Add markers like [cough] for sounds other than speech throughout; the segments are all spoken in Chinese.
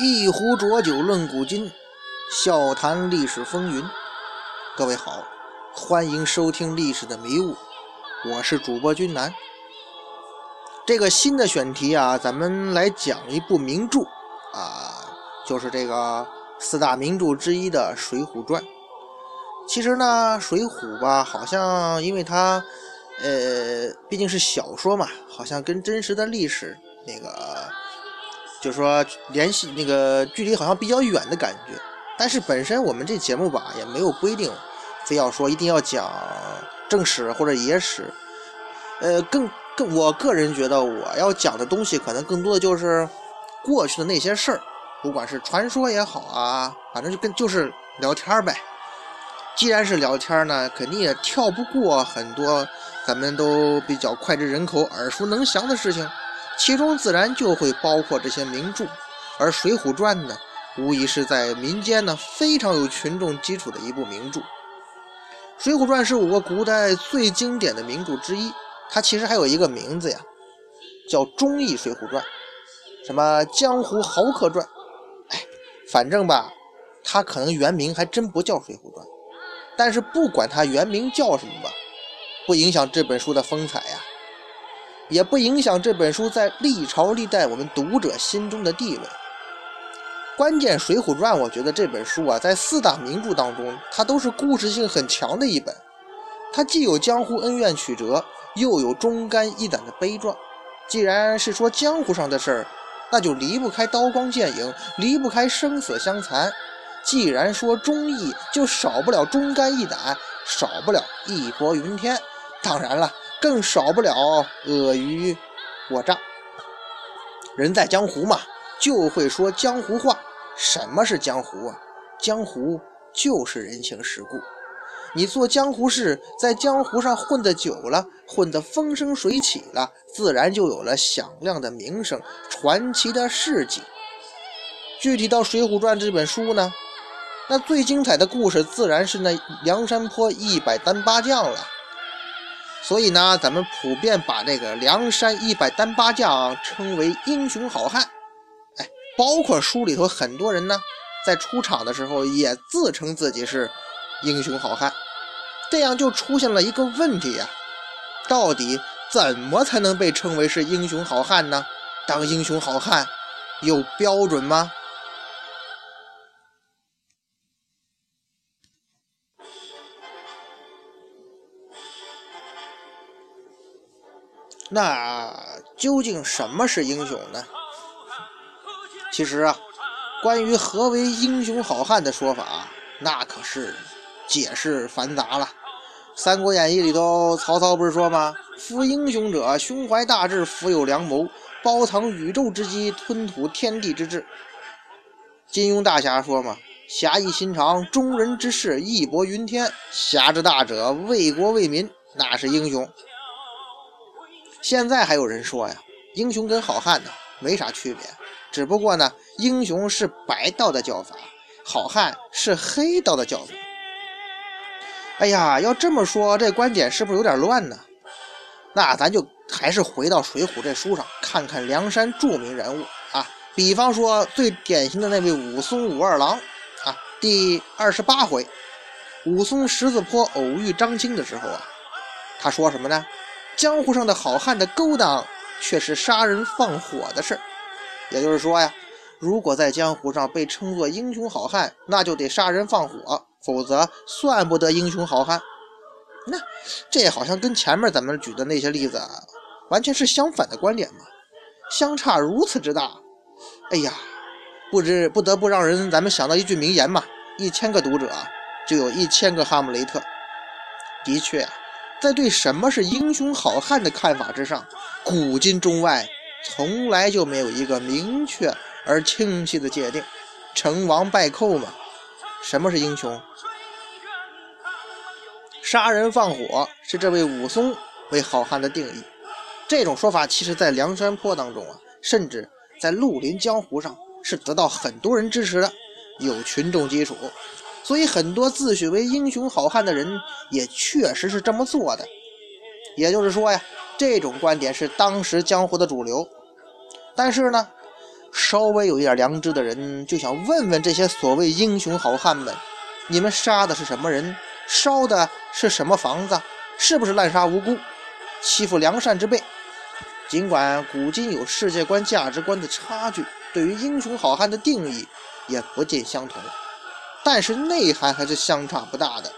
一壶浊酒论古今，笑谈历史风云。各位好，欢迎收听《历史的迷雾》，我是主播君南。这个新的选题啊，咱们来讲一部名著啊，就是这个四大名著之一的《水浒传》。其实呢，《水浒》吧，好像因为它呃毕竟是小说嘛，好像跟真实的历史那个。就说联系那个距离好像比较远的感觉，但是本身我们这节目吧也没有规定，非要说一定要讲正史或者野史，呃，更更我个人觉得我要讲的东西可能更多的就是过去的那些事儿，不管是传说也好啊，反正就跟就是聊天呗。既然是聊天呢，肯定也跳不过很多咱们都比较脍炙人口、耳熟能详的事情。其中自然就会包括这些名著，而《水浒传》呢，无疑是在民间呢非常有群众基础的一部名著。《水浒传》是我国古代最经典的名著之一，它其实还有一个名字呀，叫《忠义水浒传》，什么《江湖豪客传》。哎，反正吧，它可能原名还真不叫《水浒传》，但是不管它原名叫什么吧，不影响这本书的风采呀。也不影响这本书在历朝历代我们读者心中的地位。关键《水浒传》，我觉得这本书啊，在四大名著当中，它都是故事性很强的一本。它既有江湖恩怨曲折，又有忠肝义胆的悲壮。既然是说江湖上的事儿，那就离不开刀光剑影，离不开生死相残。既然说忠义，就少不了忠肝义胆，少不了义薄云天。当然了。更少不了尔虞我诈。人在江湖嘛，就会说江湖话。什么是江湖啊？江湖就是人情世故。你做江湖事，在江湖上混得久了，混得风生水起了，自然就有了响亮的名声、传奇的事迹。具体到《水浒传》这本书呢，那最精彩的故事自然是那梁山泊一百单八将了。所以呢，咱们普遍把这个梁山一百单八将称为英雄好汉。哎，包括书里头很多人呢，在出场的时候也自称自己是英雄好汉。这样就出现了一个问题呀，到底怎么才能被称为是英雄好汉呢？当英雄好汉有标准吗？那究竟什么是英雄呢？其实啊，关于何为英雄好汉的说法，那可是解释繁杂了。《三国演义》里头，曹操不是说吗？夫英雄者，胸怀大志，富有良谋，包藏宇宙之机，吞吐天地之志。金庸大侠说嘛？侠义心肠，忠人之士，义薄云天，侠之大者，为国为民，那是英雄。现在还有人说呀，英雄跟好汉呢没啥区别，只不过呢，英雄是白道的叫法，好汉是黑道的叫法。哎呀，要这么说，这观点是不是有点乱呢？那咱就还是回到《水浒》这书上，看看梁山著名人物啊，比方说最典型的那位武松武二郎啊，第二十八回，武松十字坡偶遇张青的时候啊，他说什么呢？江湖上的好汉的勾当，却是杀人放火的事儿。也就是说呀，如果在江湖上被称作英雄好汉，那就得杀人放火，否则算不得英雄好汉。那这好像跟前面咱们举的那些例子，完全是相反的观点嘛，相差如此之大。哎呀，不知不得不让人咱们想到一句名言嘛：一千个读者就有一千个哈姆雷特。的确。在对什么是英雄好汉的看法之上，古今中外从来就没有一个明确而清晰的界定。成王败寇嘛，什么是英雄？杀人放火是这位武松为好汉的定义。这种说法其实，在梁山泊当中啊，甚至在绿林江湖上是得到很多人支持的，有群众基础。所以，很多自诩为英雄好汉的人也确实是这么做的。也就是说呀，这种观点是当时江湖的主流。但是呢，稍微有一点良知的人就想问问这些所谓英雄好汉们：你们杀的是什么人？烧的是什么房子？是不是滥杀无辜、欺负良善之辈？尽管古今有世界观、价值观的差距，对于英雄好汉的定义也不尽相同，但是内涵还是相差不大的。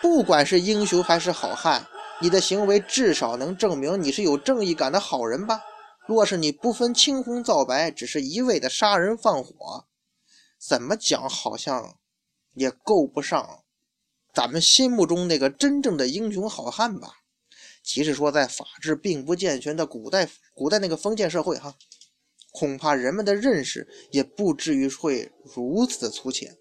不管是英雄还是好汉，你的行为至少能证明你是有正义感的好人吧？若是你不分青红皂白，只是一味的杀人放火，怎么讲好像也够不上咱们心目中那个真正的英雄好汉吧？即使说在法制并不健全的古代，古代那个封建社会，哈，恐怕人们的认识也不至于会如此的粗浅。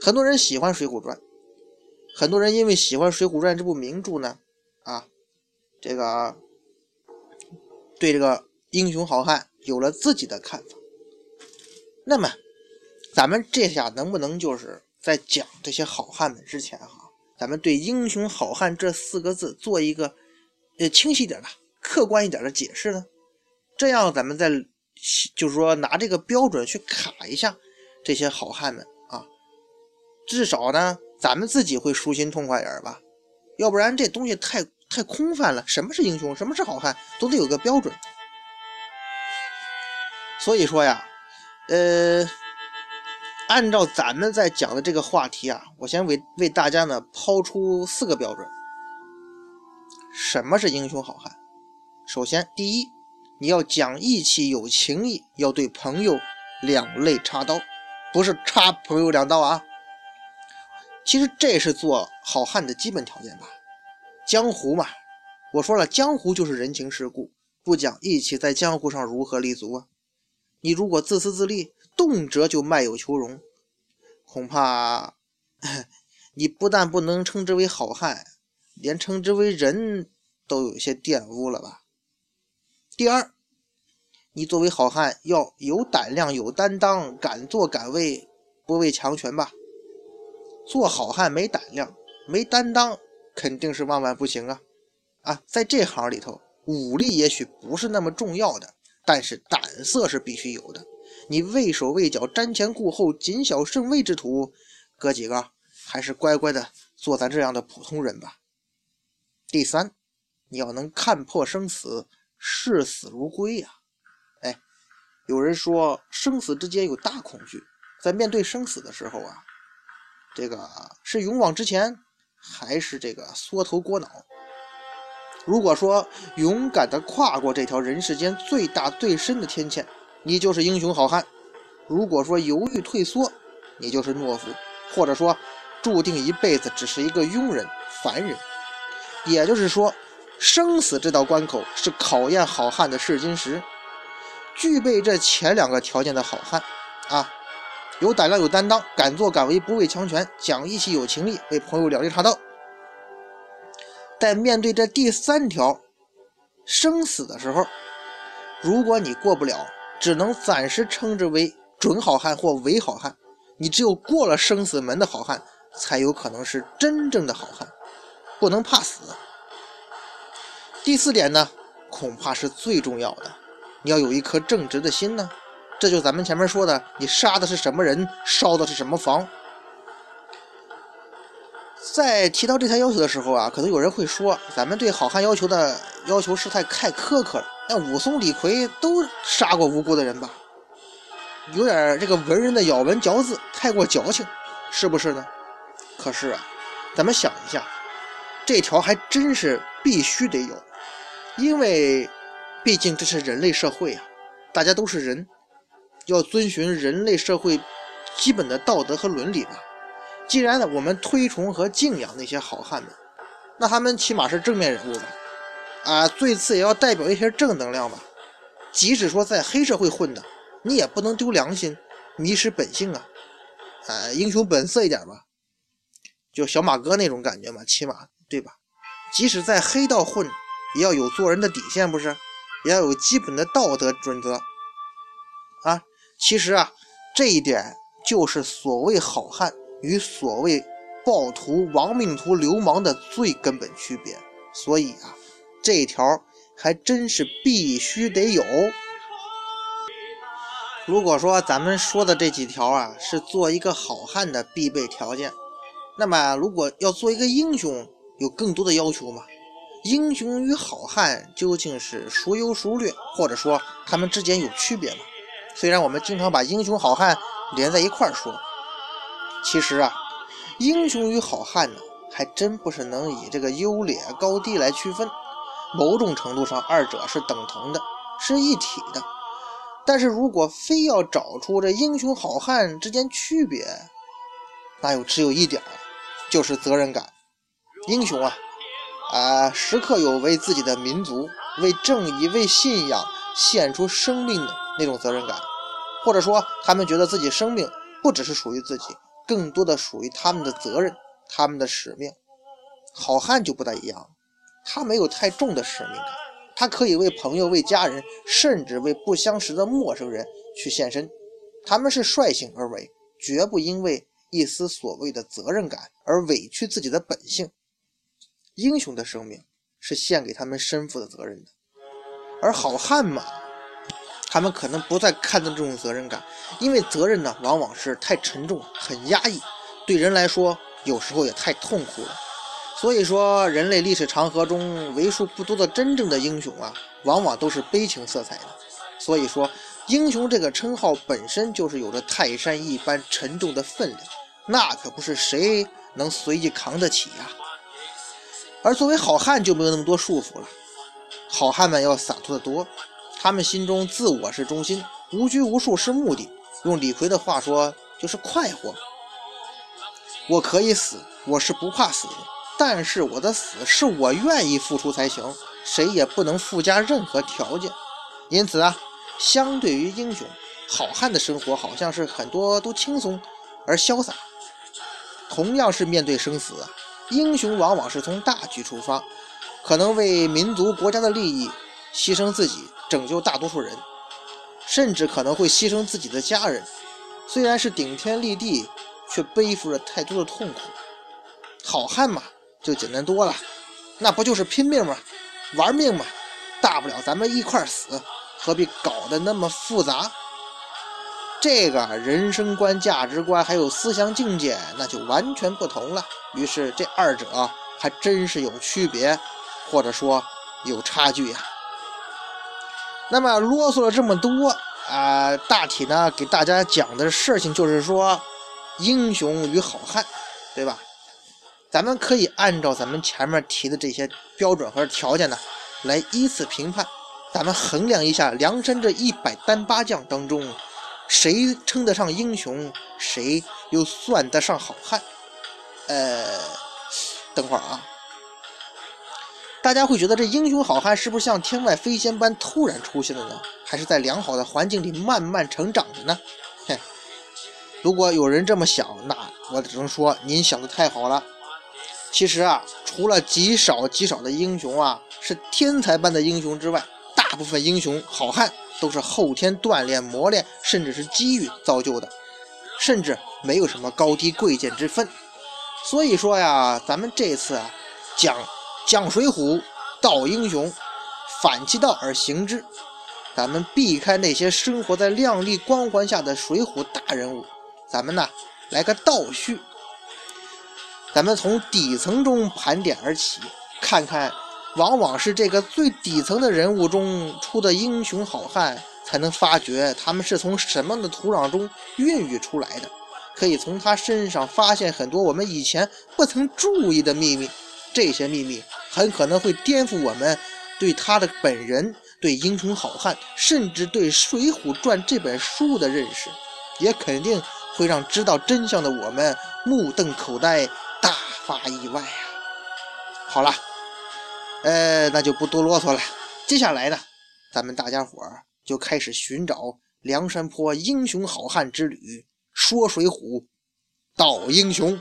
很多人喜欢《水浒传》，很多人因为喜欢《水浒传》这部名著呢，啊，这个对这个英雄好汉有了自己的看法。那么，咱们这下能不能就是在讲这些好汉们之前，哈？咱们对“英雄好汉”这四个字做一个呃清晰点的、客观一点的解释呢？这样咱们再就是说拿这个标准去卡一下这些好汉们，至少呢咱们自己会舒心痛快点吧。要不然这东西太太空泛了。什么是英雄？什么是好汉？都得有个标准。所以说呀，呃。按照咱们在讲的这个话题啊，我先为为大家呢抛出四个标准。什么是英雄好汉？首先，第一，你要讲义气、有情义，要对朋友两肋插刀，不是插朋友两刀啊。其实这是做好汉的基本条件吧。江湖嘛，我说了，江湖就是人情世故，不讲义气，在江湖上如何立足啊？你如果自私自利，动辄就卖友求荣，恐怕 [laughs] 你不但不能称之为好汉，连称之为人都有些玷污了吧。第二，你作为好汉要有胆量、有担当，敢作敢为，不畏强权吧。做好汉没胆量、没担当，肯定是万万不行啊！啊，在这行里头，武力也许不是那么重要的，但是胆色是必须有的。你畏手畏脚、瞻前顾后、谨小慎微之徒，哥几个还是乖乖的做咱这样的普通人吧。第三，你要能看破生死，视死如归呀。哎，有人说生死之间有大恐惧，在面对生死的时候啊，这个是勇往直前，还是这个缩头裹脑？如果说勇敢的跨过这条人世间最大最深的天堑。你就是英雄好汉。如果说犹豫退缩，你就是懦夫，或者说注定一辈子只是一个庸人、凡人。也就是说，生死这道关口是考验好汉的试金石。具备这前两个条件的好汉，啊，有胆量、有担当，敢作敢为，不畏强权，讲义气、有情义，为朋友两肋插刀。但面对这第三条生死的时候，如果你过不了，只能暂时称之为准好汉或伪好汉，你只有过了生死门的好汉，才有可能是真正的好汉，不能怕死。第四点呢，恐怕是最重要的，你要有一颗正直的心呢。这就咱们前面说的，你杀的是什么人，烧的是什么房。在提到这条要求的时候啊，可能有人会说，咱们对好汉要求的要求是太太苛刻了。那武松、李逵都杀过无辜的人吧？有点这个文人的咬文嚼字，太过矫情，是不是呢？可是啊，咱们想一下，这条还真是必须得有，因为毕竟这是人类社会啊，大家都是人，要遵循人类社会基本的道德和伦理吧。既然呢，我们推崇和敬仰那些好汉们，那他们起码是正面人物吧。啊，最次也要代表一些正能量吧。即使说在黑社会混的，你也不能丢良心，迷失本性啊！啊，英雄本色一点吧，就小马哥那种感觉嘛，起码对吧？即使在黑道混，也要有做人的底线，不是？也要有基本的道德准则。其实啊，这一点就是所谓好汉与所谓暴徒、亡命徒、流氓的最根本区别。所以啊。这条还真是必须得有。如果说咱们说的这几条啊，是做一个好汉的必备条件，那么如果要做一个英雄，有更多的要求吗？英雄与好汉究竟是孰优孰劣，或者说他们之间有区别吗？虽然我们经常把英雄好汉连在一块儿说，其实啊，英雄与好汉呢，还真不是能以这个优劣高低来区分。某种程度上，二者是等同的，是一体的。但是如果非要找出这英雄好汉之间区别，那又只有一点，就是责任感。英雄啊，啊，时刻有为自己的民族、为正义、为信仰献出生命的那种责任感，或者说，他们觉得自己生命不只是属于自己，更多的属于他们的责任、他们的使命。好汉就不太一样，他没有太重的使命感。他可以为朋友、为家人，甚至为不相识的陌生人去献身。他们是率性而为，绝不因为一丝所谓的责任感而委屈自己的本性。英雄的生命是献给他们身负的责任的，而好汉嘛，他们可能不再看重这种责任感，因为责任呢，往往是太沉重、很压抑，对人来说，有时候也太痛苦了。所以说，人类历史长河中为数不多的真正的英雄啊，往往都是悲情色彩的。所以说，英雄这个称号本身就是有着泰山一般沉重的分量，那可不是谁能随意扛得起呀。而作为好汉就没有那么多束缚了，好汉们要洒脱得多，他们心中自我是中心，无拘无束是目的。用李逵的话说，就是快活。我可以死，我是不怕死。但是我的死是我愿意付出才行，谁也不能附加任何条件。因此啊，相对于英雄，好汉的生活好像是很多都轻松而潇洒。同样是面对生死啊，英雄往往是从大局出发，可能为民族国家的利益牺牲自己，拯救大多数人，甚至可能会牺牲自己的家人。虽然是顶天立地，却背负着太多的痛苦。好汉嘛。就简单多了，那不就是拼命吗？玩命吗？大不了咱们一块死，何必搞得那么复杂？这个人生观、价值观还有思想境界，那就完全不同了。于是这二者还真是有区别，或者说有差距呀。那么啰嗦了这么多啊，大体呢给大家讲的事情就是说，英雄与好汉，对吧？咱们可以按照咱们前面提的这些标准和条件呢，来依次评判。咱们衡量一下梁山这一百单八将当中，谁称得上英雄，谁又算得上好汉？呃，等会儿啊，大家会觉得这英雄好汉是不是像天外飞仙般突然出现的呢？还是在良好的环境里慢慢成长的呢？[laughs] 嘿，如果有人这么想，那我只能说您想的太好了。其实啊，除了极少极少的英雄啊是天才般的英雄之外，大部分英雄好汉都是后天锻炼磨练，甚至是机遇造就的，甚至没有什么高低贵贱之分。所以说呀，咱们这次啊讲讲水浒道英雄，反其道而行之，咱们避开那些生活在亮丽光环下的水浒大人物，咱们呢来个倒叙。咱们从底层中盘点而起，看看，往往是这个最底层的人物中出的英雄好汉，才能发觉他们是从什么的土壤中孕育出来的。可以从他身上发现很多我们以前不曾注意的秘密，这些秘密很可能会颠覆我们对他的本人、对英雄好汉，甚至对《水浒传》这本书的认识，也肯定会让知道真相的我们目瞪口呆。大发意外啊！好了，呃，那就不多啰嗦了。接下来呢，咱们大家伙儿就开始寻找梁山坡英雄好汉之旅，说水浒，道英雄。